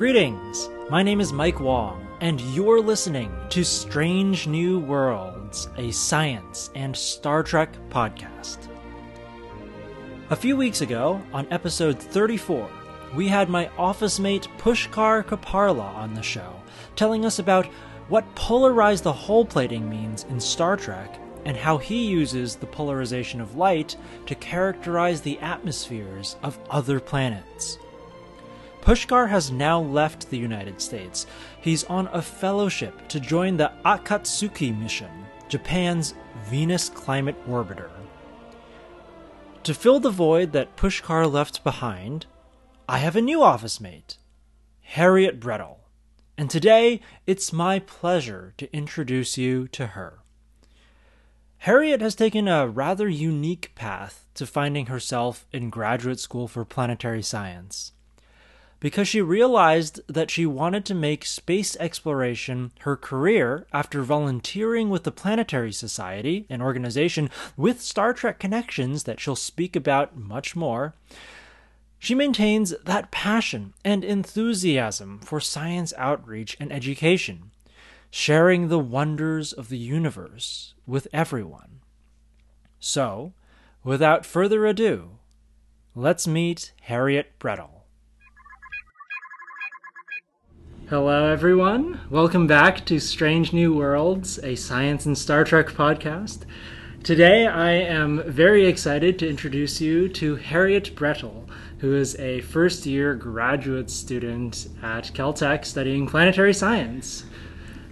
Greetings! My name is Mike Wong, and you're listening to Strange New Worlds, a science and Star Trek podcast. A few weeks ago, on episode 34, we had my office mate Pushkar Kopparla on the show, telling us about what polarized the hull plating means in Star Trek and how he uses the polarization of light to characterize the atmospheres of other planets. Pushkar has now left the United States. He's on a fellowship to join the Akatsuki mission, Japan's Venus Climate Orbiter. To fill the void that Pushkar left behind, I have a new office mate, Harriet Brettle. And today, it's my pleasure to introduce you to her. Harriet has taken a rather unique path to finding herself in graduate school for planetary science. Because she realized that she wanted to make space exploration her career after volunteering with the Planetary Society, an organization with Star Trek connections that she'll speak about much more. She maintains that passion and enthusiasm for science outreach and education sharing the wonders of the universe with everyone. So, without further ado, let's meet Harriet Brettle. Hello, everyone. Welcome back to Strange New Worlds, a science and Star Trek podcast. Today, I am very excited to introduce you to Harriet Brettle, who is a first year graduate student at Caltech studying planetary science.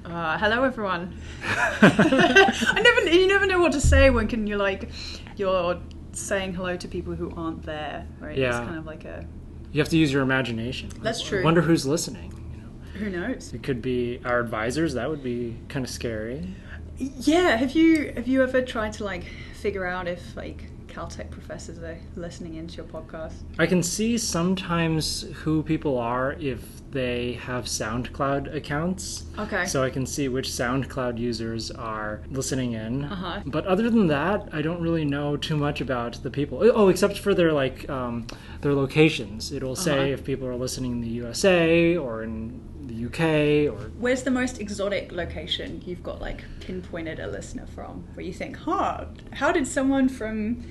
Uh, hello, everyone. I never, you never know what to say when can you like, you're saying hello to people who aren't there, right? It's Yeah. kind of like a. You have to use your imagination. That's true. I wonder who's listening. Who knows? it could be our advisors. That would be kind of scary. Yeah. Have you have you ever tried to like figure out if like Caltech professors are listening into your podcast? I can see sometimes who people are if they have SoundCloud accounts. Okay. So I can see which SoundCloud users are listening in. Uh-huh. But other than that, I don't really know too much about the people. Oh, except for their like um, their locations. It'll say Uh-huh. if people are listening in the USA or in the UK or Where's the most exotic location you've got like pinpointed a listener from? Where you think, huh, how did someone from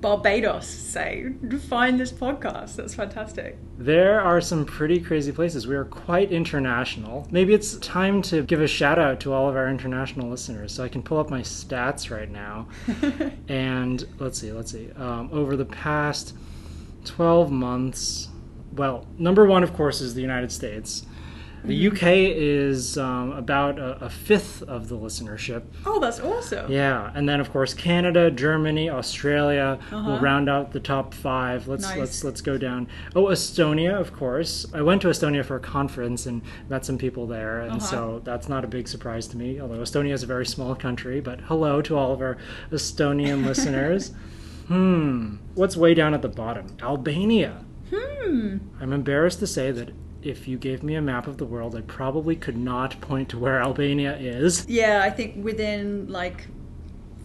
Barbados say find this podcast? That's fantastic. There are some pretty crazy places. We are quite international. Maybe it's time to give a shout out to all of our international listeners. So I can pull up my stats right now. and let's see, let's see. Um, over the past 12 months, well, number one, of course, is the United States. The UK is um, about a, a fifth of the listenership. Oh, that's awesome. Yeah, and then of course Canada, Germany, Australia will Uh-huh. round out the top five. Let's Nice. let's let's go down. Oh, Estonia, of course. I went to Estonia for a conference and met some people there, and Uh-huh. so that's not a big surprise to me. Although Estonia is a very small country, but hello to all of our Estonian listeners. Hmm, what's way down at the bottom? Albania. Hmm. I'm embarrassed to say that. If you gave me a map of the world, I probably could not point to where Albania is. Yeah, I think within like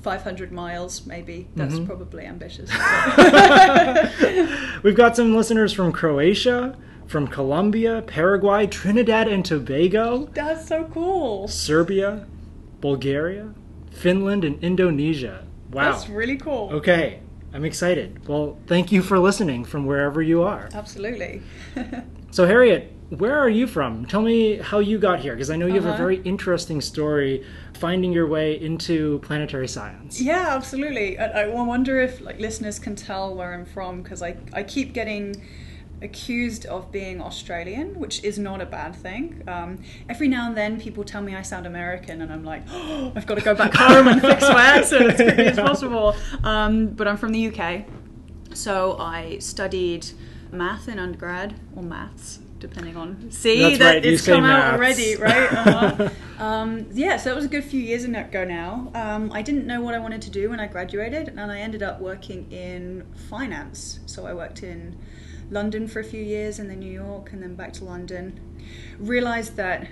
500 miles, maybe. That's Mm-hmm. probably ambitious. We've got some listeners from Croatia, from Colombia, Paraguay, Trinidad and Tobago, That's so cool. Serbia, Bulgaria, Finland, and Indonesia. Wow. That's really cool. Okay, I'm excited. Well, thank you for listening from wherever you are. Absolutely. So, Harriet, where are you from? Tell me how you got here, because I know you have a Uh-huh. very interesting story finding your way into planetary science. yeah, absolutely. I, I wonder if like listeners can tell where I'm from because I, I keep getting accused of being Australian, which is not a bad thing. Um, every now and then people tell me I sound American, and I'm like, oh, I've got to go back home and fix my accent as quickly as possible. Um, but I'm from the UK, so I studied math in undergrad or maths. Depending on see That's that right, it's come out already, right? Uh-huh. um, yeah, so that was a good few years ago now. Um, I didn't know what I wanted to do when I graduated, and I ended up working in finance. So I worked in London for a few years, and then New York, and then back to London. Realized that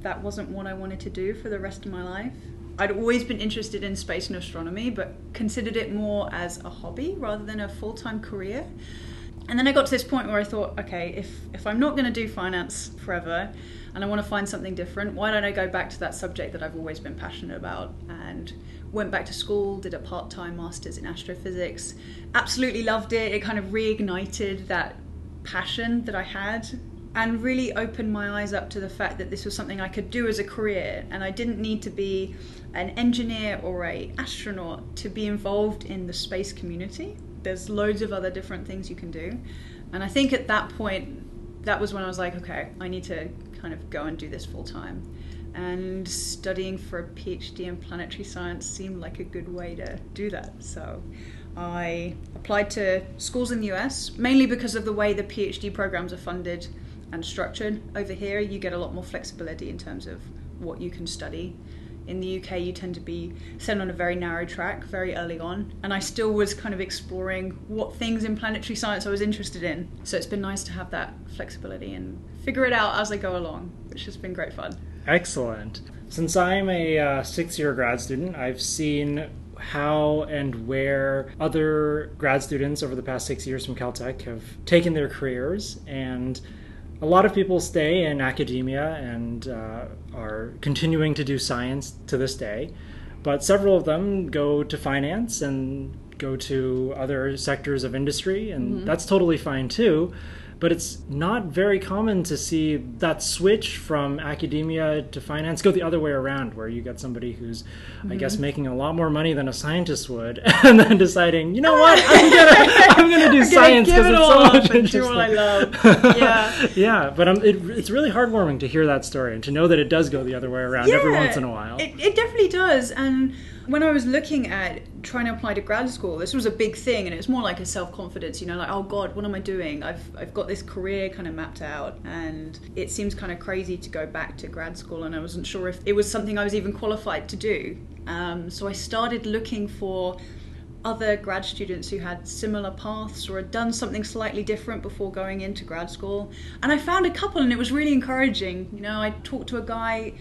that wasn't what I wanted to do for the rest of my life. I'd always been interested in space and astronomy, but considered it more as a hobby rather than a full time career. And then I got to this point where I thought, okay, if, if I'm not going to do finance forever and I want to find something different, why don't I go back to that subject that I've always been passionate about? And went back to school, did a part time master's in astrophysics. Absolutely loved it. It kind of reignited that passion that I had and really opened my eyes up to the fact that this was something I could do as a career and I didn't need to be an engineer or a astronaut to be involved in the space community. There's loads of other different things you can do. And I think at that point that was when I was like, okay, I need to kind of go and do this full time. And studying for a PhD in planetary science seemed like a good way to do that. So I applied to schools in the US, mainly because of the way the PhD programs are funded and structured. Over here, you get a lot more flexibility in terms of what you can study. In the UK, you tend to be set on a very narrow track very early on, and I still was kind of exploring what things in planetary science I was interested in. So it's been nice to have that flexibility and figure it out as I go along, which has been great fun. Excellent. Since I'm a uh, six year grad student, I've seen how and where other grad students over the past six years from Caltech have taken their careers. And a lot of people stay in academia and uh, are continuing to do science to this day. But several of them go to finance and go to other sectors of industry, and mm-hmm. that's totally fine too but it's not very common to see that switch from academia to finance go the other way around, where you get somebody who's, mm-hmm. I guess, mm-hmm. making a lot more money than a scientist would, and then deciding, you know what, I'm gonna, I'm gonna do science because it it's so much interesting. Do what I love. Yeah, yeah, but um, it, it's really heartwarming to hear that story and to know that it does go the other way around yeah, every once in a while. It, it definitely does, and when I was looking at trying to apply to grad school, this was a big thing, and it was more like a self confidence. You know, like oh god, what am I doing? I've I've got this career kind of mapped out, and it seems kind of crazy to go back to grad school, and I wasn't sure if it was something I was even qualified to do. Um, so I started looking for other grad students who had similar paths or had done something slightly different before going into grad school. And I found a couple, and it was really encouraging. You know, I talked to a guy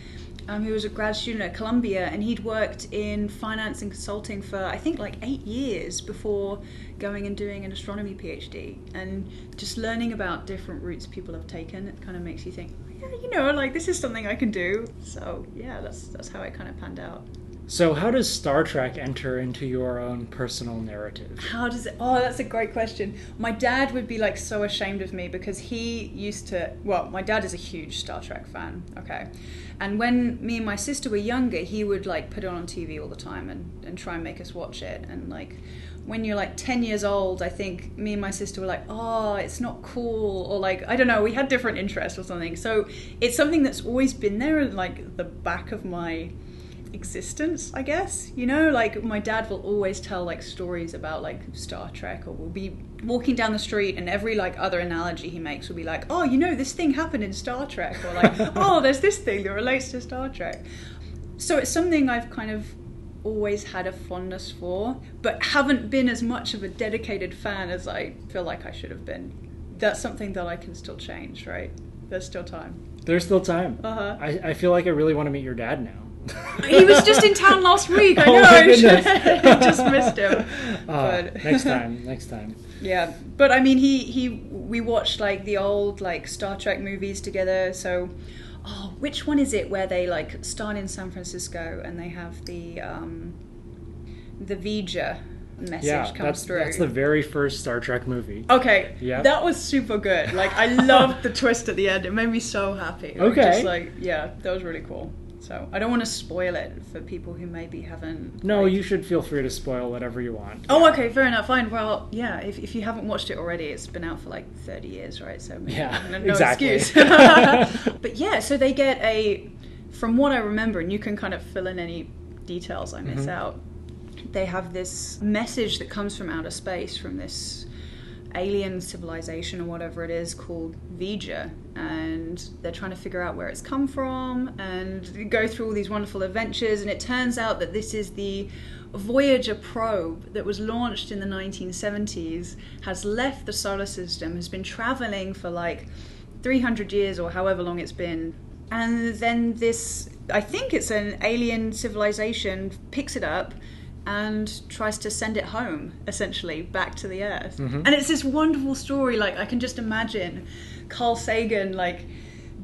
um, who was a grad student at Columbia, and he'd worked in finance and consulting for I think like eight years before going and doing an astronomy PhD. And just learning about different routes people have taken, it kind of makes you think, yeah, you know, like this is something I can do. So yeah, that's that's how it kind of panned out. So, how does Star Trek enter into your own personal narrative? How does it? Oh, that's a great question. My dad would be like so ashamed of me because he used to. Well, my dad is a huge Star Trek fan. Okay, and when me and my sister were younger, he would like put it on TV all the time and and try and make us watch it. And like when you're like 10 years old, I think me and my sister were like, oh, it's not cool. Or like, I don't know, we had different interests or something. So it's something that's always been there, like the back of my existence, I guess. You know, like my dad will always tell like stories about like Star Trek, or we'll be walking down the street, and every like other analogy he makes will be like, oh, you know, this thing happened in Star Trek, or like, oh, there's this thing that relates to Star Trek. So it's something I've kind of always had a fondness for, but haven't been as much of a dedicated fan as I feel like I should have been. That's something that I can still change, right? There's still time. There's still time. Uh-huh. I, I feel like I really want to meet your dad now he was just in town last week. I oh know. I just missed him. Uh, but next time, next time. Yeah, but I mean, he he we watched like the old like Star Trek movies together. So, oh, which one is it where they like start in San Francisco and they have the um, the V'Ger message yeah, comes that's, through. That's the very first Star Trek movie. Okay. Yeah. That was super good. Like I loved the twist at the end. It made me so happy. Okay. Just like yeah, that was really cool. So I don't want to spoil it for people who maybe haven't. No, like... you should feel free to spoil whatever you want. Oh, okay, fair enough. Fine. Well, yeah. If, if you haven't watched it already, it's been out for like thirty years, right? So yeah, no, no exactly. excuse. but yeah, so they get a, from what I remember, and you can kind of fill in any details I miss mm-hmm. out. They have this message that comes from outer space from this alien civilization or whatever it is called V'Ger, and they're trying to figure out where it's come from and go through all these wonderful adventures. And it turns out that this is the Voyager probe that was launched in the 1970s, has left the solar system, has been traveling for like 300 years or however long it's been. And then this, I think it's an alien civilization, picks it up and tries to send it home, essentially, back to the Earth. Mhm. And it's this wonderful story. Like, I can just imagine Carl Sagan, like,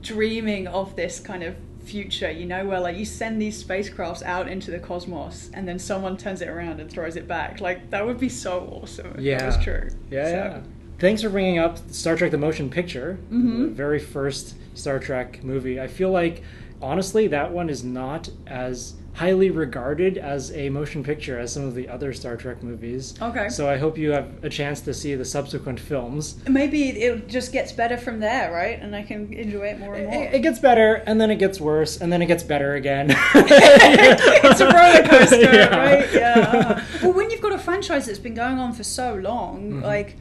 dreaming of this kind of future, you know, where, like, you send these spacecrafts out into the cosmos and then someone turns it around and throws it back. Like, that would be so awesome if Yeah. that was true. Yeah, So- yeah. Thanks for bringing up Star Trek: The Motion Picture, Mhm. the very first Star Trek movie. I feel like, honestly, that one is not as highly regarded as a motion picture as some of the other Star Trek movies. Okay. So I hope you have a chance to see the subsequent films. Maybe it just gets better from there, right? And I can enjoy it more and more. It, it gets better, and then it gets worse, and then it gets better again. it's a roller coaster, Yeah. right? Yeah. Well, when you've got a franchise that's been going on for so long, Mhm. like,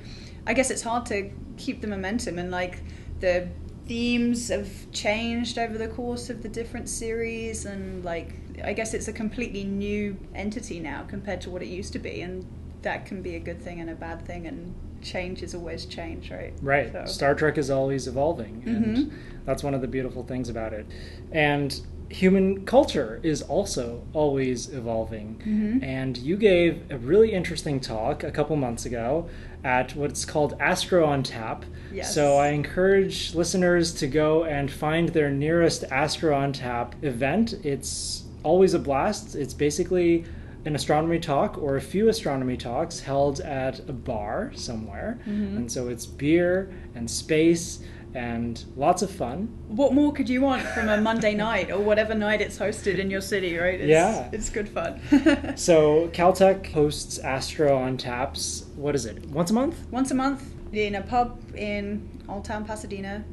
I guess it's hard to keep the momentum and like the themes have changed over the course of the different series and like I guess it's a completely new entity now compared to what it used to be and that can be a good thing and a bad thing and change is always change, right? Right. So- Star Trek is always evolving, and Mhm. that's one of the beautiful things about it. And human culture is also always evolving. Mhm. And you gave a really interesting talk a couple months ago at what's called Astro on Tap. Yes. So I encourage listeners to go and find their nearest Astro on Tap event. It's always a blast. It's basically an astronomy talk or a few astronomy talks held at a bar somewhere. Mhm. And so it's beer and space and lots of fun. What more could you want from a Monday night or whatever night it's hosted in your city, right? It's, Yeah. It's good fun. So Caltech hosts Astro on Taps. What is it? Once a month? Once a month in a pub in Old Town Pasadena.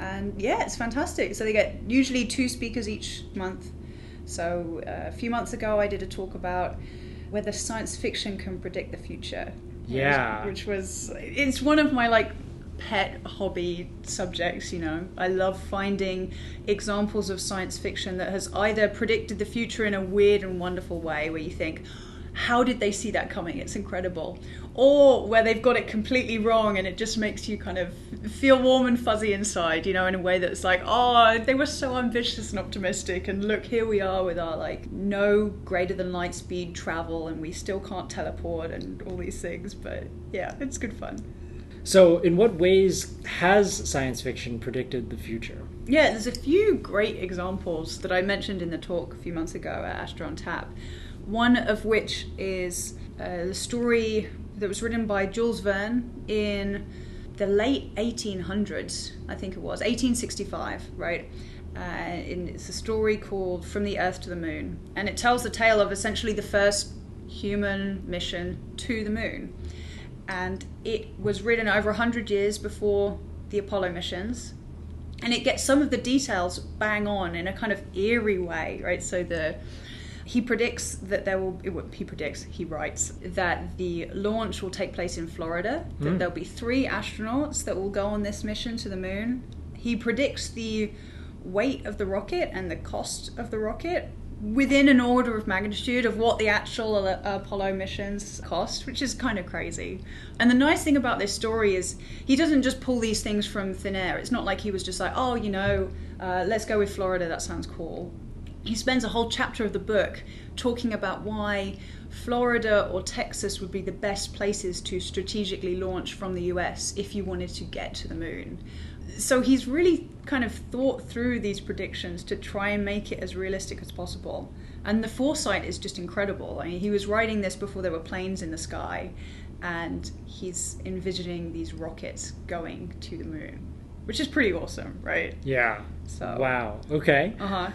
And yeah, it's fantastic. So they get usually two speakers each month. So uh, a few months ago, I did a talk about whether science fiction can predict the future. Yeah. Which was, it's one of my like pet hobby subjects, you know. I love finding examples of science fiction that has either predicted the future in a weird and wonderful way where you think, how did they see that coming? It's incredible. Or where they've got it completely wrong and it just makes you kind of feel warm and fuzzy inside, you know, in a way that's like, oh, they were so ambitious and optimistic, and look, here we are with our like no greater than light speed travel, and we still can't teleport and all these things. But yeah, it's good fun. So, in what ways has science fiction predicted the future? Yeah, there's a few great examples that I mentioned in the talk a few months ago at Astro on Tap. One of which is uh, the story that was written by Jules Verne in the late 1800s, I think it was, 1865, right? Uh, it's a story called From the Earth to the Moon. And it tells the tale of essentially the first human mission to the moon. And it was written over 100 years before the Apollo missions and it gets some of the details bang on in a kind of eerie way, right? So the he predicts that there will he predicts he writes that the launch will take place in Florida. That Mm. there'll be three astronauts that will go on this mission to the moon. He predicts the weight of the rocket and the cost of the rocket within an order of magnitude of what the actual Apollo missions cost, which is kind of crazy. And the nice thing about this story is he doesn't just pull these things from thin air. It's not like he was just like, oh, you know, uh, let's go with Florida, that sounds cool. He spends a whole chapter of the book talking about why Florida or Texas would be the best places to strategically launch from the US if you wanted to get to the moon so he's really kind of thought through these predictions to try and make it as realistic as possible. And the foresight is just incredible. I mean, he was writing this before there were planes in the sky, and he's envisioning these rockets going to the moon, which is pretty awesome, right? Yeah. So Wow. Okay. Uh huh.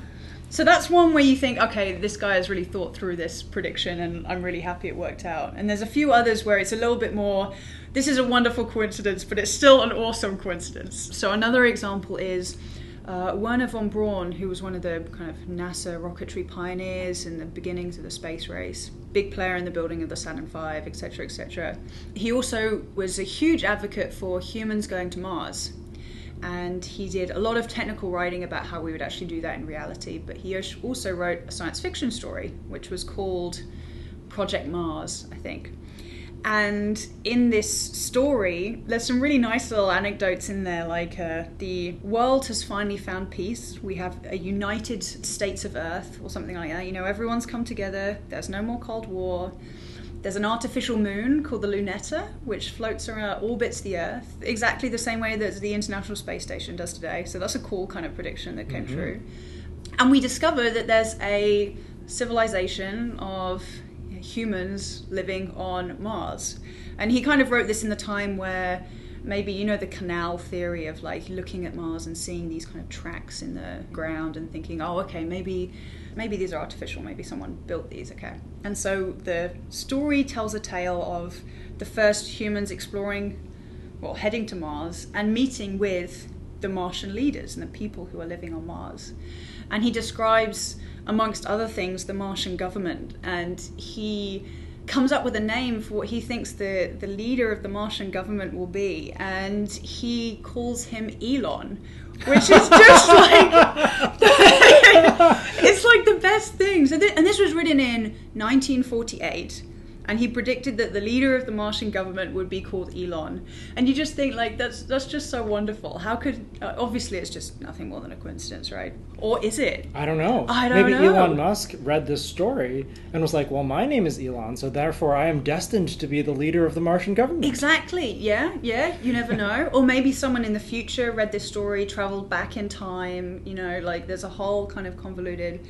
So that's one where you think, okay, this guy has really thought through this prediction, and I'm really happy it worked out. And there's a few others where it's a little bit more. This is a wonderful coincidence, but it's still an awesome coincidence. So another example is uh, Wernher von Braun, who was one of the kind of NASA rocketry pioneers in the beginnings of the space race, big player in the building of the Saturn V, etc., etc. He also was a huge advocate for humans going to Mars and he did a lot of technical writing about how we would actually do that in reality. But he also wrote a science fiction story, which was called Project Mars, I think. And in this story, there's some really nice little anecdotes in there, like uh, the world has finally found peace. We have a united states of Earth, or something like that. You know, everyone's come together. There's no more Cold War. There's an artificial moon called the Lunetta, which floats around, orbits the Earth, exactly the same way that the International Space Station does today. So that's a cool kind of prediction that came mm-hmm. true. And we discover that there's a civilization of humans living on Mars. And he kind of wrote this in the time where maybe you know the canal theory of like looking at Mars and seeing these kind of tracks in the ground and thinking, oh, okay, maybe maybe these are artificial, maybe someone built these, okay. And so the story tells a tale of the first humans exploring, well, heading to Mars and meeting with the Martian leaders and the people who are living on Mars. And he describes amongst other things, the Martian government. And he comes up with a name for what he thinks the, the leader of the Martian government will be. And he calls him Elon, which is just like it's like the best thing. So th- and this was written in 1948 and he predicted that the leader of the Martian government would be called Elon. And you just think like that's that's just so wonderful. How could uh, obviously it's just nothing more than a coincidence, right? Or is it? I don't know. I don't Maybe know. Elon Musk read this story and was like, "Well, my name is Elon, so therefore I am destined to be the leader of the Martian government." Exactly. Yeah, yeah. You never know. or maybe someone in the future read this story, traveled back in time. You know, like there's a whole kind of convoluted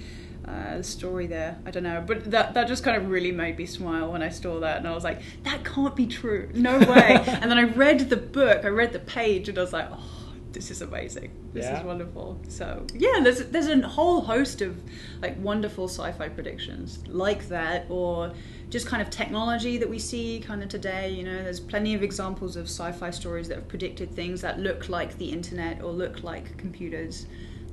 uh, story there. I don't know, but that that just kind of really made me smile when I saw that, and I was like, that can't be true. No way. and then I read the book. I read the page, and I was like, oh. This is amazing. This Yeah. is wonderful. So yeah, there's there's a whole host of like wonderful sci-fi predictions like that, or just kind of technology that we see kind of today. You know, there's plenty of examples of sci-fi stories that have predicted things that look like the internet or look like computers,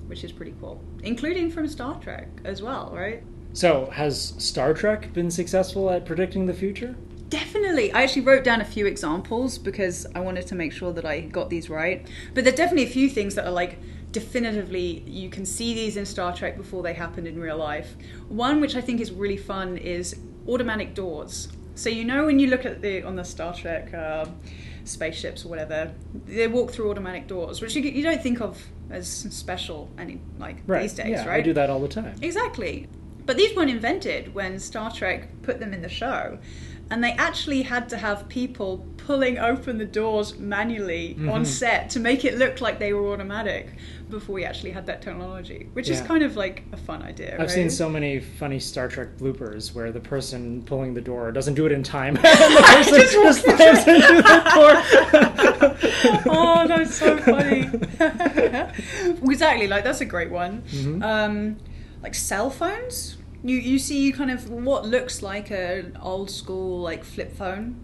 which is pretty cool, including from Star Trek as well, right? So, has Star Trek been successful at predicting the future? Definitely. I actually wrote down a few examples because I wanted to make sure that I got these right. But there are definitely a few things that are like definitively you can see these in Star Trek before they happened in real life. One which I think is really fun is automatic doors. So you know when you look at the on the Star Trek uh, spaceships or whatever, they walk through automatic doors, which you, you don't think of as special any like these days, yeah, right? I do that all the time. Exactly. But these weren't invented when Star Trek put them in the show. And they actually had to have people pulling open the doors manually Mm-hmm. on set to make it look like they were automatic before we actually had that technology, which is kind of like a fun idea. I've right? seen so many funny Star Trek bloopers where the person pulling the door doesn't do it in time, and the person just slams into the door. oh, that's so funny. exactly, like that's a great one. Mm-hmm. Um, like cell phones, you you see kind of what looks like an old school like flip phone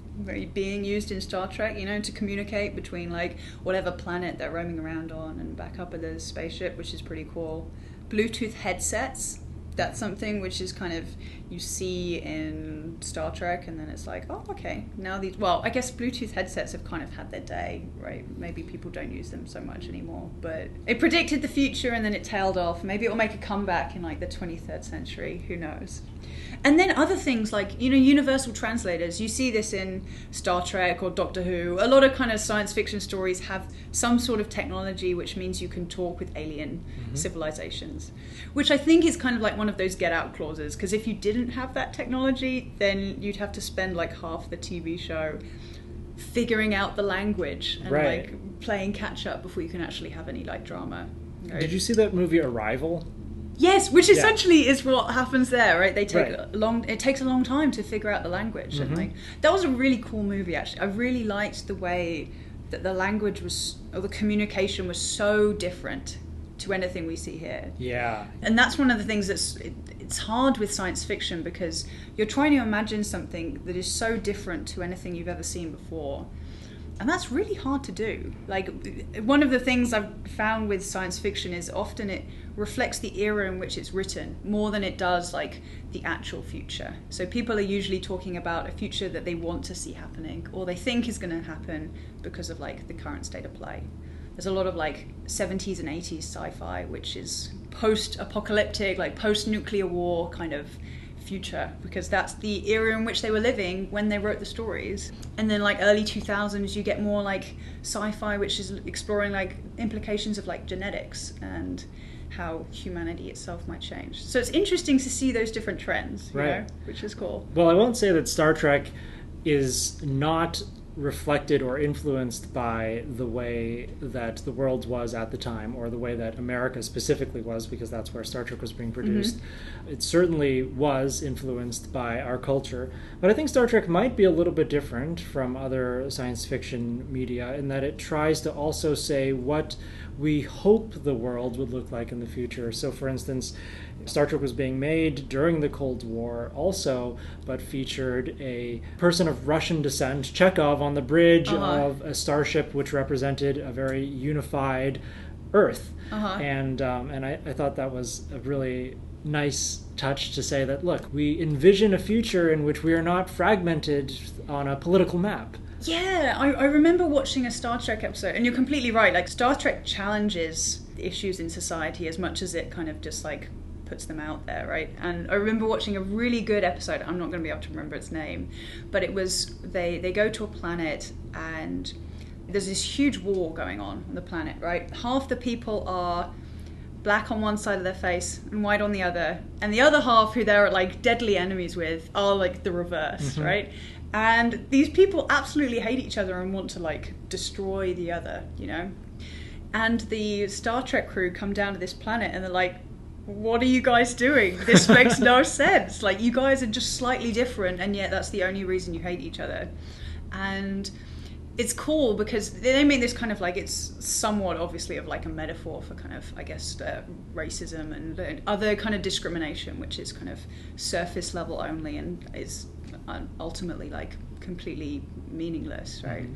being used in Star Trek, you know, to communicate between like whatever planet they're roaming around on and back up at the spaceship, which is pretty cool. Bluetooth headsets. That's something which is kind of you see in Star Trek, and then it's like, oh, okay. Now these, well, I guess Bluetooth headsets have kind of had their day, right? Maybe people don't use them so much anymore, but it predicted the future, and then it tailed off. Maybe it will make a comeback in like the 23rd century. Who knows? And then other things like you know universal translators. You see this in Star Trek or Doctor Who. A lot of kind of science fiction stories have some sort of technology which means you can talk with alien mm-hmm. civilizations, which I think is kind of like one of those get out clauses. Because if you didn't have that technology, then you'd have to spend like half the TV show figuring out the language and Right. like playing catch up before you can actually have any like drama. right? Did you see that movie Arrival? Yes, which Yeah. essentially is what happens there, right? They take Right. a long. It takes a long time to figure out the language, and mm-hmm. like that was a really cool movie. Actually, I really liked the way that the language was, or the communication was so different to anything we see here. Yeah. And that's one of the things that's it's hard with science fiction because you're trying to imagine something that is so different to anything you've ever seen before. And that's really hard to do. Like one of the things I've found with science fiction is often it reflects the era in which it's written more than it does like the actual future. So people are usually talking about a future that they want to see happening or they think is going to happen because of like the current state of play there's a lot of like 70s and 80s sci-fi which is post-apocalyptic like post-nuclear war kind of future because that's the era in which they were living when they wrote the stories. And then like early 2000s you get more like sci-fi which is exploring like implications of like genetics and how humanity itself might change. So it's interesting to see those different trends, you Right. know, which is cool. Well, I won't say that Star Trek is not reflected or influenced by the way that the world was at the time or the way that America specifically was because that's where Star Trek was being mm-hmm. produced. It certainly was influenced by our culture, but I think Star Trek might be a little bit different from other science fiction media in that it tries to also say what we hope the world would look like in the future. So for instance, Star Trek was being made during the Cold War also, but featured a person of Russian descent, Chekov, on the bridge Uh-huh. of a starship which represented a very unified Earth. Uh-huh. And, um, and I, I thought that was a really nice touch to say that, look, we envision a future in which we are not fragmented on a political map. Yeah, I, I remember watching a Star Trek episode, and you're completely right. Like, Star Trek challenges issues in society as much as it kind of just like puts them out there, right? And I remember watching a really good episode. I'm not going to be able to remember its name, but it was they they go to a planet and there's this huge war going on on the planet, right? Half the people are black on one side of their face and white on the other, and the other half, who they're like deadly enemies with, are like the reverse, mm-hmm. right? And these people absolutely hate each other and want to like destroy the other, you know? And the Star Trek crew come down to this planet and they're like, what are you guys doing? This makes no sense. Like, you guys are just slightly different, and yet that's the only reason you hate each other. And it's cool because they make this kind of like it's somewhat obviously of like a metaphor for kind of I guess uh, racism and uh, other kind of discrimination, which is kind of surface level only and is ultimately like completely meaningless, right?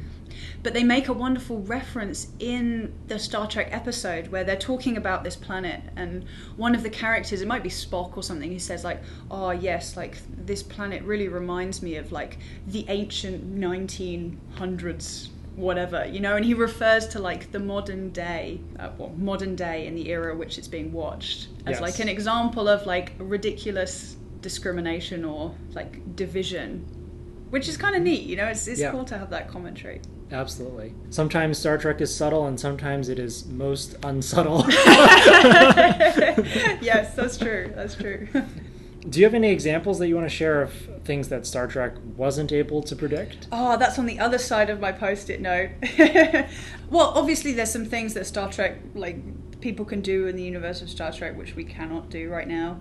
But they make a wonderful reference in the Star Trek episode where they're talking about this planet, and one of the characters, it might be Spock or something, he says like, "Oh yes, like this planet really reminds me of like the ancient 1900s." whatever you know and he refers to like the modern day uh, well, modern day in the era which it's being watched as Yes. like an example of like ridiculous discrimination or like division which is kind of neat you know it's, it's Yeah. cool to have that commentary Absolutely. Sometimes Star Trek is subtle, and sometimes it is most unsubtle. yes that's true that's true Do you have any examples that you want to share of things that Star Trek wasn't able to predict? Oh, that's on the other side of my post-it note. well, obviously there's some things that Star Trek like people can do in the universe of Star Trek which we cannot do right now.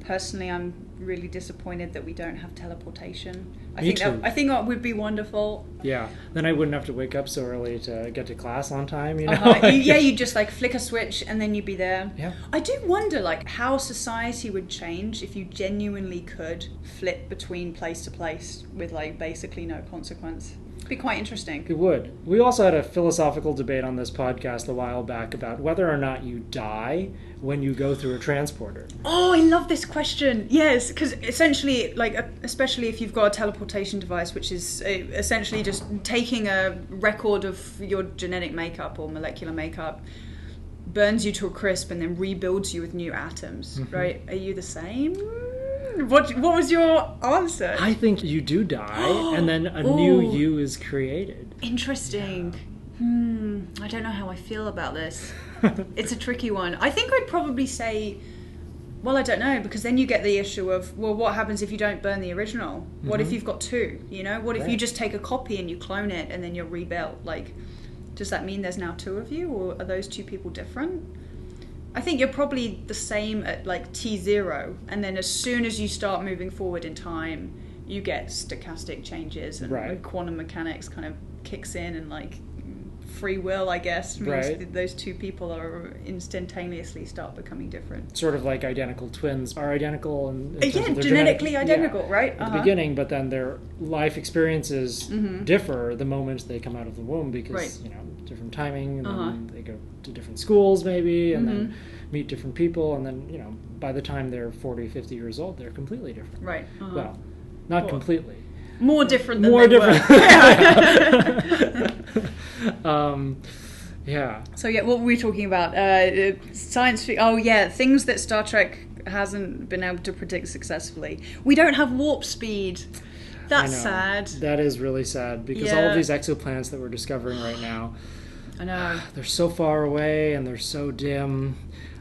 Personally, I'm really disappointed that we don't have teleportation. I Me think too. that I think that would be wonderful. Yeah. Then I wouldn't have to wake up so early to get to class on time, you know? Uh-huh. Yeah, you just like flick a switch and then you'd be there. Yeah. I do wonder like how society would change if you genuinely could flip between place to place with like basically no consequence. Be quite interesting. It would. We also had a philosophical debate on this podcast a while back about whether or not you die when you go through a transporter. Oh, I love this question. Yes, because essentially, like, especially if you've got a teleportation device, which is uh, essentially just taking a record of your genetic makeup or molecular makeup, burns you to a crisp, and then rebuilds you with new atoms. Right? Are you the same? What What was your answer? I think you do die, and then a new Ooh. you is created. Interesting. Hmm. I don't know how I feel about this. It's a tricky one. I think I'd probably say, well, I don't know, because then you get the issue of, well, what happens if you don't burn the original? What if you've got two? You know, what if you Right. just take a copy and you clone it and then you're rebuilt? Like, does that mean there's now two of you, or are those two people different? I think you're probably the same at like T zero, and then as soon as you start moving forward in time, you get stochastic changes and Right. quantum mechanics kind of kicks in, and like free will, I guess, means Right. those two people are instantaneously start becoming different. Sort of like identical twins are identical and yeah, genetically identical, right? At Uh-huh. the beginning, but then their life experiences Mhm. differ the moment they come out of the womb because Right. you know different timing, and Uh-huh. then they go to different schools maybe, and then Mhm. meet different people, and then you know by the time they're 40, 50 years old, they're completely different. Right. uh-huh. Well, not Well, completely. more different than More they different. were. um, yeah. So yeah, what were we talking about? Uh, uh, science. Fi- oh yeah, things that Star Trek hasn't been able to predict successfully. We don't have warp speed. That's sad. That is really sad because all of these exoplanets that we're discovering right now, I know. they're so far away and they're so dim.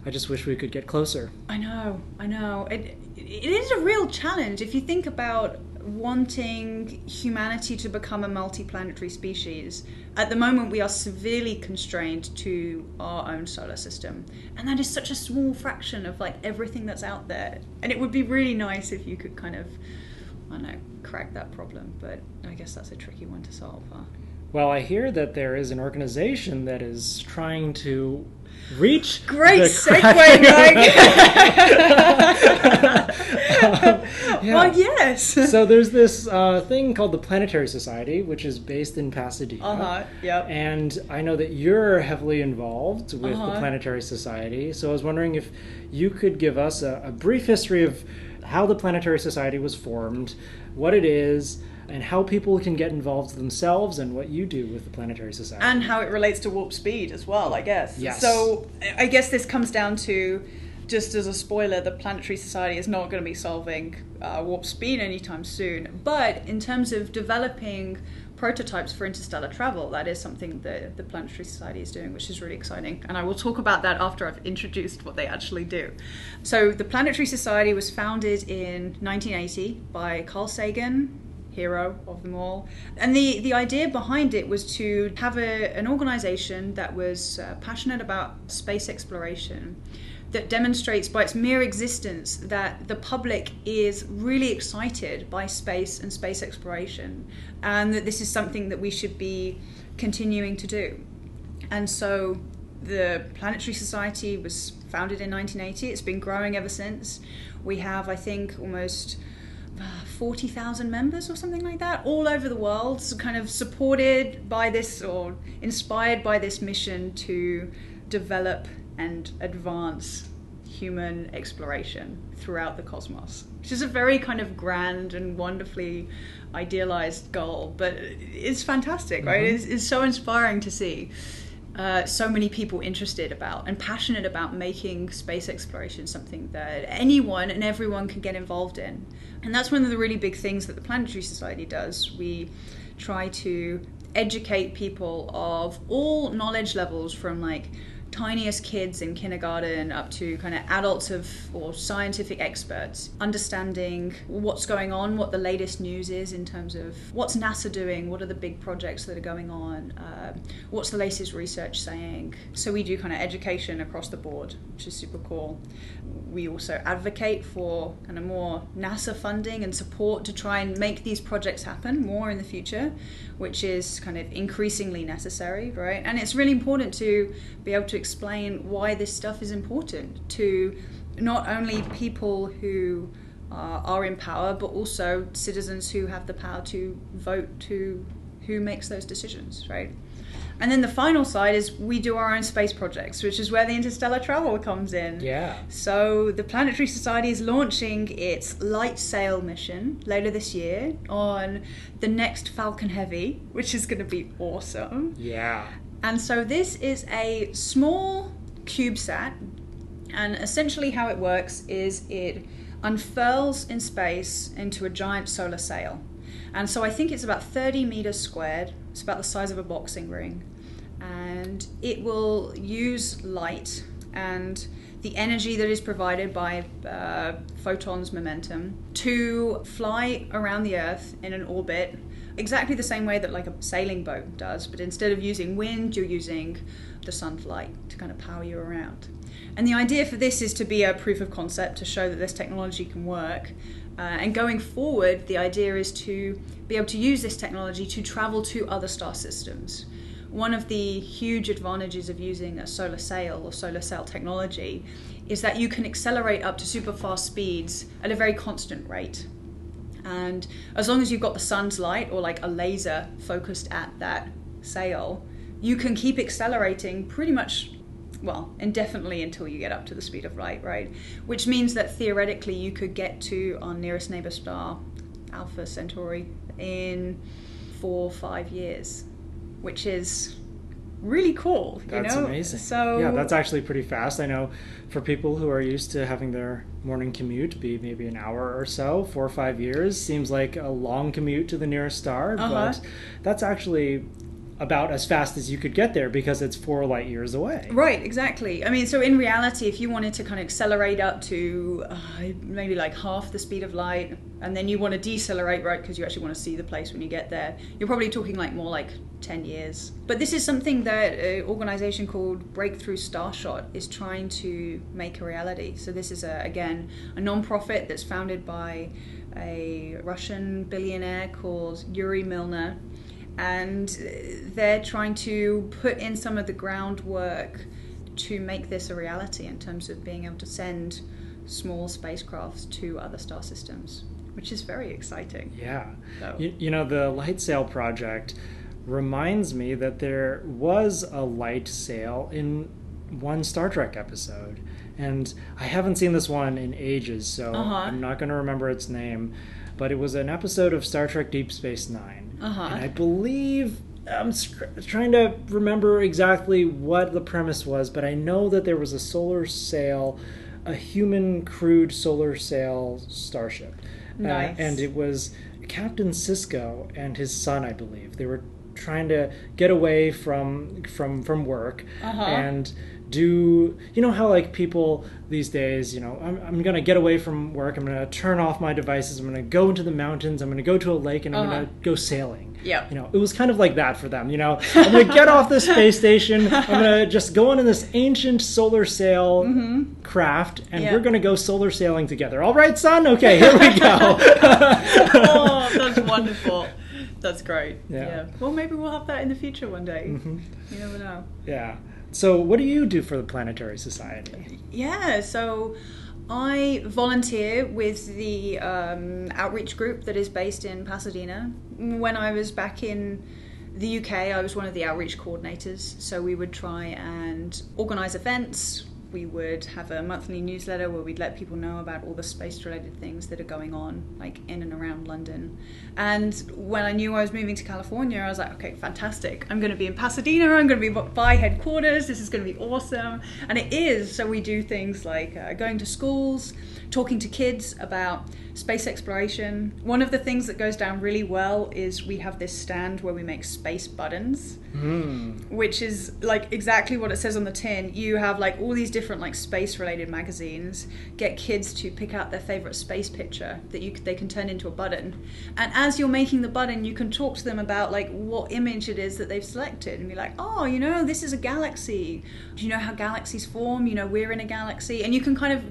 I just wish we could get closer. I know, I know. It, it is a real challenge if you think about wanting humanity to become a multi-planetary species. At the moment, we are severely constrained to our own solar system, and that is such a small fraction of like everything that's out there. And it would be really nice if you could kind of, I don't know, crack that problem. But I guess that's a tricky one to solve, huh? Well, I hear that there is an organization that is trying to reach. Great the segue, cracking- Yeah. Well, yes. so there's this uh, thing called the Planetary Society, which is based in Pasadena. uh huh. Yep. And I know that you're heavily involved with the Uh-huh. Planetary Society. So I was wondering if you could give us a, a brief history of how the Planetary Society was formed, what it is, and how people can get involved themselves, and what you do with the Planetary Society. and how it relates to warp speed as well, I guess. Yes. So I guess this comes down to, just as a spoiler, the Planetary Society is not going to be solving uh, warp speed anytime soon. But in terms of developing prototypes for interstellar travel, that is something that the Planetary Society is doing, which is really exciting. And I will talk about that after I've introduced what they actually do. So the Planetary Society was founded in 1980 by Carl Sagan, hero of them all. And the, the idea behind it was to have a, an organization that was uh, passionate about space exploration that demonstrates by its mere existence that the public is really excited by space and space exploration and that this is something that we should be continuing to do. And so the Planetary Society was founded in 1980. It's been growing ever since. We have, I think, almost 40,000 members or something like that all over the world, so kind of supported by this or inspired by this mission to develop and advance human exploration throughout the cosmos, which is a very kind of grand and wonderfully idealized goal, but it's fantastic, right? Mhm. It's, it's so inspiring to see uh, so many people interested about and passionate about making space exploration something that anyone and everyone can get involved in. And that's one of the really big things that the Planetary Society does. We try to educate people of all knowledge levels from like tiniest kids in kindergarten up to kind of adults of or scientific experts understanding what's going on what the latest news is in terms of what's nasa doing what are the big projects that are going on uh, what's the latest research saying. So we do kind of education across the board which is super cool. We also advocate for kind of more nasa funding and support to try and make these projects happen more in the future which is kind of increasingly necessary right? And it's really important to be able to explain why this stuff is important to not only people who uh, are in power, but also citizens who have the power to vote to who makes those decisions, right? And then the final side is we do our own space projects, which is where the interstellar travel comes in. yeah. So the Planetary Society is launching its LightSail mission later this year on the next Falcon Heavy, which is going to be awesome. Yeah. And so this is a small CubeSat, and essentially how it works is it unfurls in space into a giant solar sail. And so I think it's about 30 meters squared. It's about the size of a boxing ring. And it will use light and the energy that is provided by uh, photons momentum to fly around the Earth in an orbit exactly the same way that like a sailing boat does, but instead of using wind, you're using the sunlight to kind of power you around. And the idea for this is to be a proof of concept to show that this technology can work. Uh, and going forward, the idea is to be able to use this technology to travel to other star systems. One of the huge advantages of using a solar sail or solar sail technology is that you can accelerate up to super fast speeds at a very constant rate. And as long as you've got the sun's light or like a laser focused at that sail, you can keep accelerating pretty much, well, indefinitely until you get up to the speed of light, right? Which means that theoretically you could get to our nearest neighbor star, Alpha Centauri, in four or five years, which is really cool. That's know? amazing. So yeah, that's actually pretty fast. I know for people who are used to having their morning commute be maybe an hour or so, four or five years seems like a long commute to the nearest star, Uh-huh. but that's actually about as fast as you could get there because it's four light years away. Right, exactly. I mean, so in reality, if you wanted to kind of accelerate up to uh, maybe like half the speed of light, and then you want to decelerate, right, because you actually want to see the place when you get there, you're probably talking like more like 10 years. But this is something that an organization called Breakthrough Starshot is trying to make a reality. So this is, a, again, a non-profit that's founded by a Russian billionaire called Yuri Milner and they're trying to put in some of the groundwork to make this a reality in terms of being able to send small spacecrafts to other star systems, which is very exciting. Yeah. So- You, you know, the LightSail project reminds me that there was a light sail in one Star Trek episode. And I haven't seen this one in ages, so Uh-huh. I'm not going to remember its name. But it was an episode of Star Trek Deep Space Nine. Uh-huh. And I believe. I'm trying to remember exactly what the premise was, but I know that there was a solar sail, a human crewed solar sail starship. Uh, and it was Captain Sisko and his son, I believe. They were trying to get away from from from work Uh-huh. and do you know how like people these days you know I'm, I'm gonna get away from work i'm gonna turn off my devices i'm gonna go into the mountains i'm gonna go to a lake and i'm Uh-huh. gonna go sailing Yeah. you know it was kind of like that for them you know i'm gonna get off this space station i'm gonna just go into this ancient solar sail craft and Yeah. we're gonna go solar sailing together all right son okay here we go oh, that's wonderful. That's great. Yeah. Well, maybe we'll have that in the future one day. Mhm. You never know. yeah so what do you do for the planetary society Yeah, so I volunteer with the um, outreach group that is based in Pasadena. When I was back in the UK, I was one of the outreach coordinators. So we would try and organise events. We would have a monthly newsletter where we'd let people know about all the space related things that are going on, like in and around London. And when I knew I was moving to California, I was like, okay, fantastic. I'm going to be in Pasadena. I'm going to be by headquarters. This is going to be awesome. And it is. So we do things like uh, going to schools, talking to kids about space exploration. One of the things that goes down really well is we have this stand where we make space buttons Hmm. which is like exactly what it says on the tin. You have like all these different like space related magazines. Get kids to pick out their favorite space picture that you they can turn into a button. And as you're making the button, you can talk to them about like what image it is that they've selected and be like, "Oh, you know, this is a galaxy. Do you know how galaxies form? You know, we're in a galaxy." And you can kind of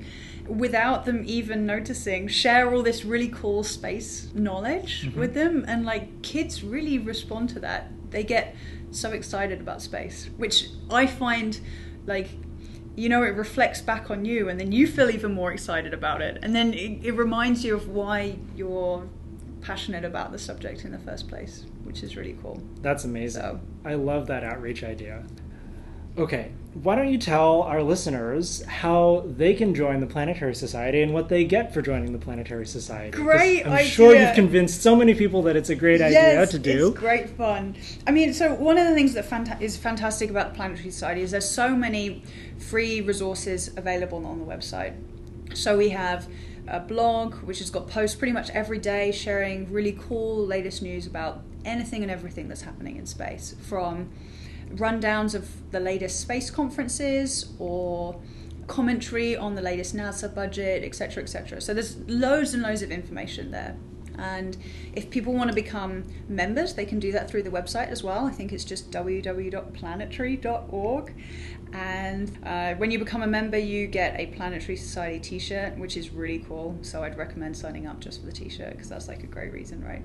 without them even noticing share all this really cool space knowledge Mhm. with them and like kids really respond to that they get so excited about space which i find like you know it reflects back on you and then you feel even more excited about it and then it, it reminds you of why you're passionate about the subject in the first place which is really cool That's amazing. So- I love that outreach idea. Okay, why don't you tell our listeners how they can join the Planetary Society and what they get for joining the Planetary society Great I'm sure you've convinced so many people that it's a great idea to do. It's great fun. I mean, so one of the things that fanta- is fantastic about the Planetary Society is there's so many free resources available on the website. So we have a blog which has got posts pretty much every day sharing really cool latest news about anything and everything that's happening in space from rundowns of the latest space conferences or commentary on the latest NASA budget, etc., etc. So there's loads and loads of information there. And if people want to become members, they can do that through the website as well. I think it's just www.planetary.org. And uh, when you become a member, you get a Planetary Society t shirt, which is really cool. So I'd recommend signing up just for the t shirt because that's like a great reason, right?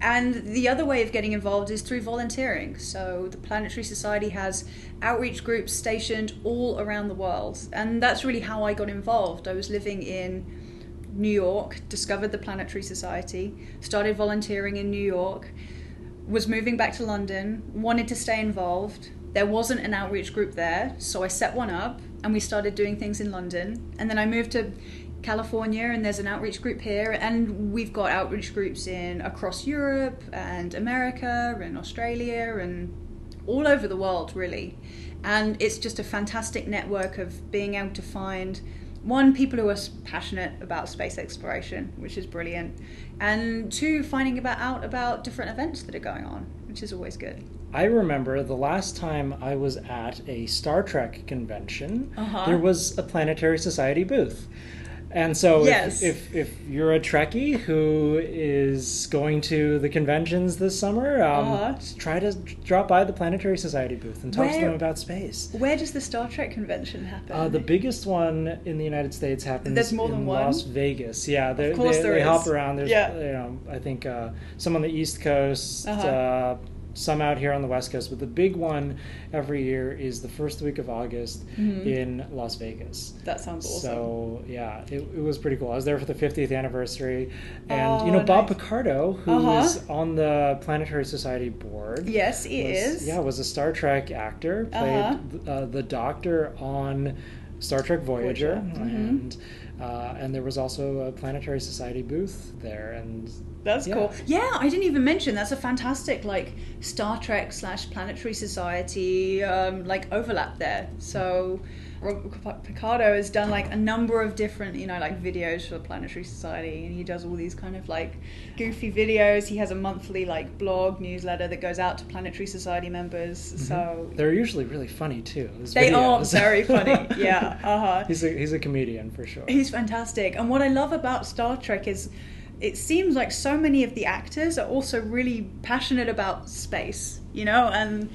And the other way of getting involved is through volunteering. So the Planetary Society has outreach groups stationed all around the world. And that's really how I got involved. I was living in New York, discovered the Planetary Society, started volunteering in New York, was moving back to London, wanted to stay involved. There wasn't an outreach group there, so I set one up and we started doing things in London. And then I moved to California and there's an outreach group here and we've got outreach groups in across Europe and America and Australia and all over the world, really. And it's just a fantastic network of being able to find one, people who are passionate about space exploration, which is brilliant, and two, finding about out about different events that are going on, which is always good. I remember the last time I was at a Star Trek convention, Uh-huh. there was a Planetary Society booth. And so, Yes. if, if, if you're a Trekkie who is going to the conventions this summer, um, Uh-huh. try to drop by the Planetary Society booth and talk to them about space. Where does the Star Trek convention happen? Uh, the biggest one in the United States happens There's more in than one? Las Vegas. Yeah, they, course they, there they is. hop around. There's, Yeah. you know, I think uh, some on the East Coast, Uh-huh. Some out here on the West Coast. But the big one every year is the first week of August Mhm. in Las Vegas. that sounds awesome. So yeah, it, it was pretty cool. I was there for the 50th anniversary, and you know Oh, Bob. Picardo, who Uh-huh. is on the Planetary Society board. yes, he was- is. Yeah, was a Star Trek actor. Played Uh-huh. uh, the Doctor on Star Trek Voyager, Voyager, mhm. and uh, and there was also a Planetary Society booth there, and That's Yeah. cool. Yeah, I didn't even mention that's a fantastic like Star Trek slash Planetary Society um, like overlap there. So Robert Picardo has done like a number of different you know like videos for the Planetary Society, and he does all these kind of like goofy videos. He has a monthly like blog newsletter that goes out to Planetary Society members. So they're usually really funny too. they are videos. very funny. Yeah. Uh huh. he's a he's a comedian for sure. He's fantastic. And what I love about Star Trek is it seems like so many of the actors are also really passionate about space, you know, and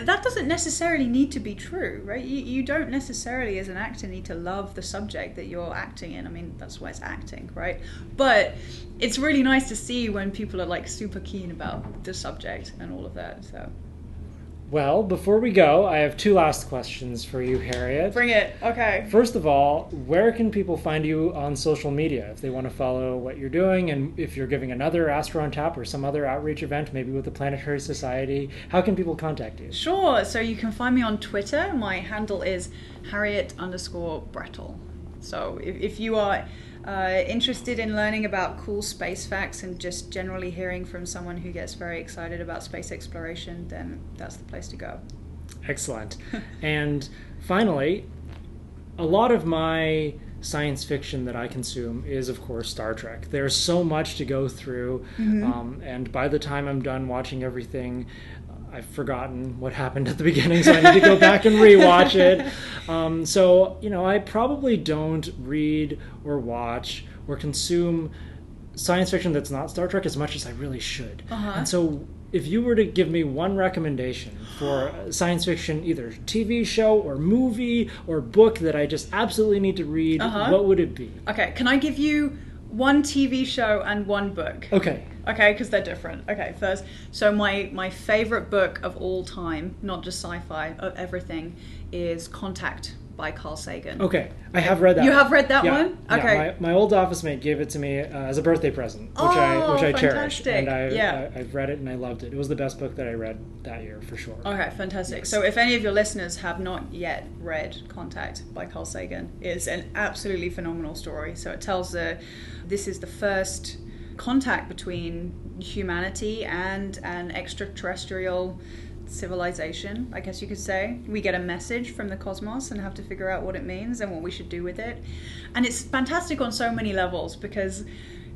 that doesn't necessarily need to be true, right? You, you don't necessarily, as an actor, need to love the subject that you're acting in. I mean, that's why it's acting, right? But it's really nice to see when people are like super keen about the subject and all of that. So Well, before we go, I have two last questions for you, Harriet. bring it. Okay. First of all, where can people find you on social media if they want to follow what you're doing and if you're giving another Astro on Tap or some other outreach event, maybe with the Planetary Society? How can people contact you? Sure. So you can find me on Twitter. My handle is Harriet underscore Brettle. So if, if you are uh, interested in learning about cool space facts and just generally hearing from someone who gets very excited about space exploration, then that's the place to go. Excellent. and finally, a lot of my science fiction that I consume is, of course, Star Trek. There's so much to go through, um, and by the time I'm done watching everything, I've forgotten what happened at the beginning, so I need to go back and rewatch it. Um, so, you know, I probably don't read or watch or consume science fiction that's not Star Trek as much as I really should. Uh-huh. And so, if you were to give me one recommendation for science fiction, either TV show or movie or book that I just absolutely need to read, Uh-huh. what would it be? Okay, can I give you one TV show and one book? Okay. Okay, because they're different. Okay, first, so my my favorite book of all time, not just sci-fi, of everything, is Contact by Carl Sagan. Okay. I have read that. You one. have read that Yeah, one? yeah. Okay. My, my old office mate gave it to me uh, as a birthday present, which I Oh, which I cherish, fantastic. and I, Yeah. I I've read it and I loved it. It was the best book that I read that year for sure. Okay, fantastic. Yes. So, if any of your listeners have not yet read Contact by Carl Sagan, it's an absolutely phenomenal story. So, it tells the this is the first contact between humanity and an extraterrestrial civilization, I guess you could say. We get a message from the cosmos and have to figure out what it means and what we should do with it. And it's fantastic on so many levels because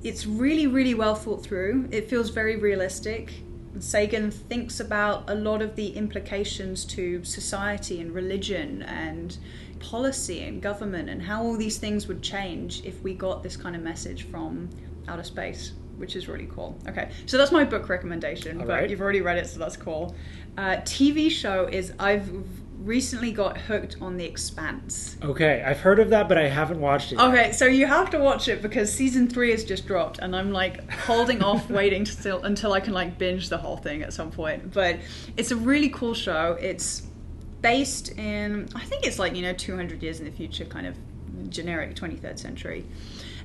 it's really, really well thought through. It feels very realistic. Sagan thinks about a lot of the implications to society and religion and policy and government and how all these things would change if we got this kind of message from outer space, which is really cool. Okay, so that's my book recommendation, All but right. you've already read it, so that's cool. Uh, TV show is I've recently got hooked on The Expanse. Okay, I've heard of that, but I haven't watched it. yet. Okay, so you have to watch it because season three has just dropped, and I'm like holding off, waiting to still until I can like binge the whole thing at some point. But it's a really cool show. It's based in, I think it's like you know 200 years in the future, kind of generic 23rd century,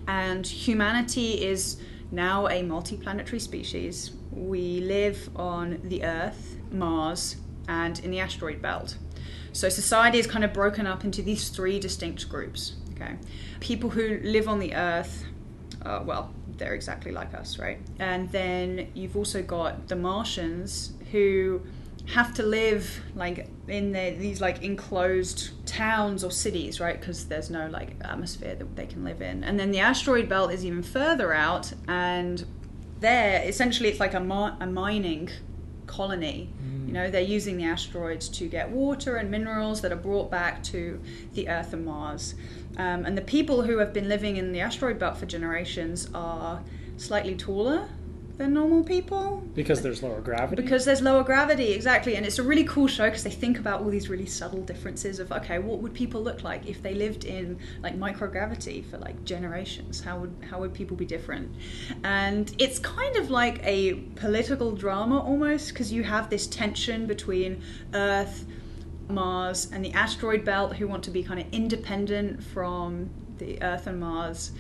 and humanity is now a multi-planetary species. We live on the Earth, Mars, and in the asteroid belt. So society is kind of broken up into these three distinct groups. Okay, people who live on the Earth, uh, well, they're exactly like us, right? And then you've also got the Martians who have to live like in the, these like enclosed towns or cities, right? Because there's no like atmosphere that they can live in. And then the asteroid belt is even further out, and there essentially it's like a, mi- a mining colony. You know, they're using the asteroids to get water and minerals that are brought back to the Earth and Mars. Um, and the people who have been living in the asteroid belt for generations are slightly taller than normal people. Because there's lower gravity. because there's lower gravity exactly. And it's a really cool show because they think about all these really subtle differences of okay what would people look like if they lived in like microgravity for like generations? How would how would people be different? And it's kind of like a political drama almost because you have this tension between earth mars and the asteroid belt who want to be kind of independent from the earth and mars.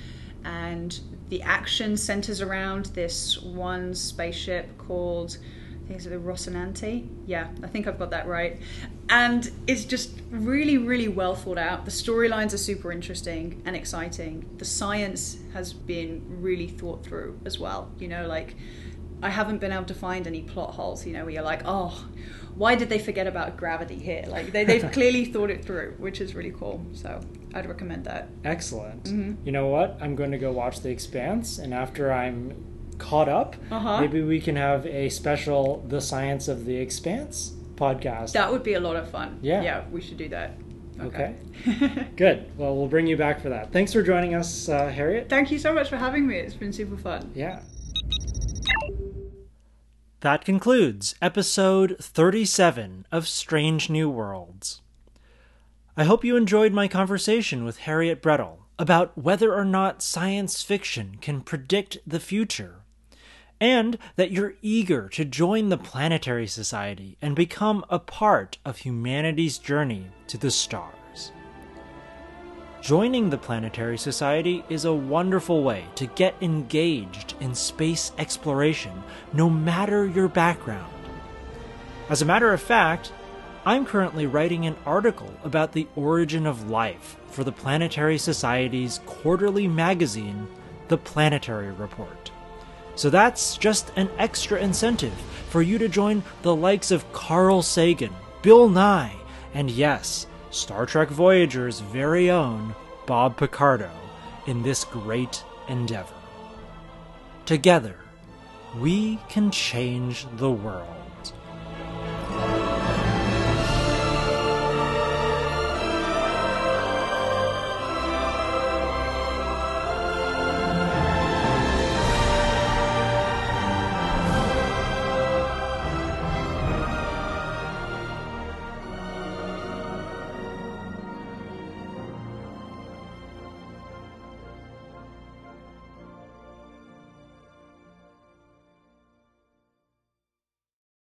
And the action centers around this one spaceship called I think it's the Rocinante. Yeah, I think I've got that right. And it's just really, really well thought out. The storylines are super interesting and exciting. The science has been really thought through as well. You know, like I haven't been able to find any plot holes, you know, where you're like, oh, why did they forget about gravity here? Like they, they've clearly thought it through, which is really cool. So I'd recommend that. Excellent. Mm-hmm. You know what? I'm going to go watch The Expanse, and after I'm caught up, Uh-huh. maybe we can have a special The Science of the Expanse podcast. That would be a lot of fun. Yeah. Yeah, we should do that. Okay. Good. Well, we'll bring you back for that. Thanks for joining us, uh, Harriet. Thank you so much for having me. It's been super fun. Yeah. That concludes episode 37 of Strange New Worlds. I hope you enjoyed my conversation with Harriet Brettle about whether or not science fiction can predict the future, and that you're eager to join the Planetary Society and become a part of humanity's journey to the stars. Joining the Planetary Society is a wonderful way to get engaged in space exploration, no matter your background. As a matter of fact, I'm currently writing an article about the origin of life for the Planetary Society's quarterly magazine, The Planetary Report. So that's just an extra incentive for you to join the likes of Carl Sagan, Bill Nye, and yes, Star Trek Voyager's very own Bob Picardo in this great endeavor. Together, we can change the world.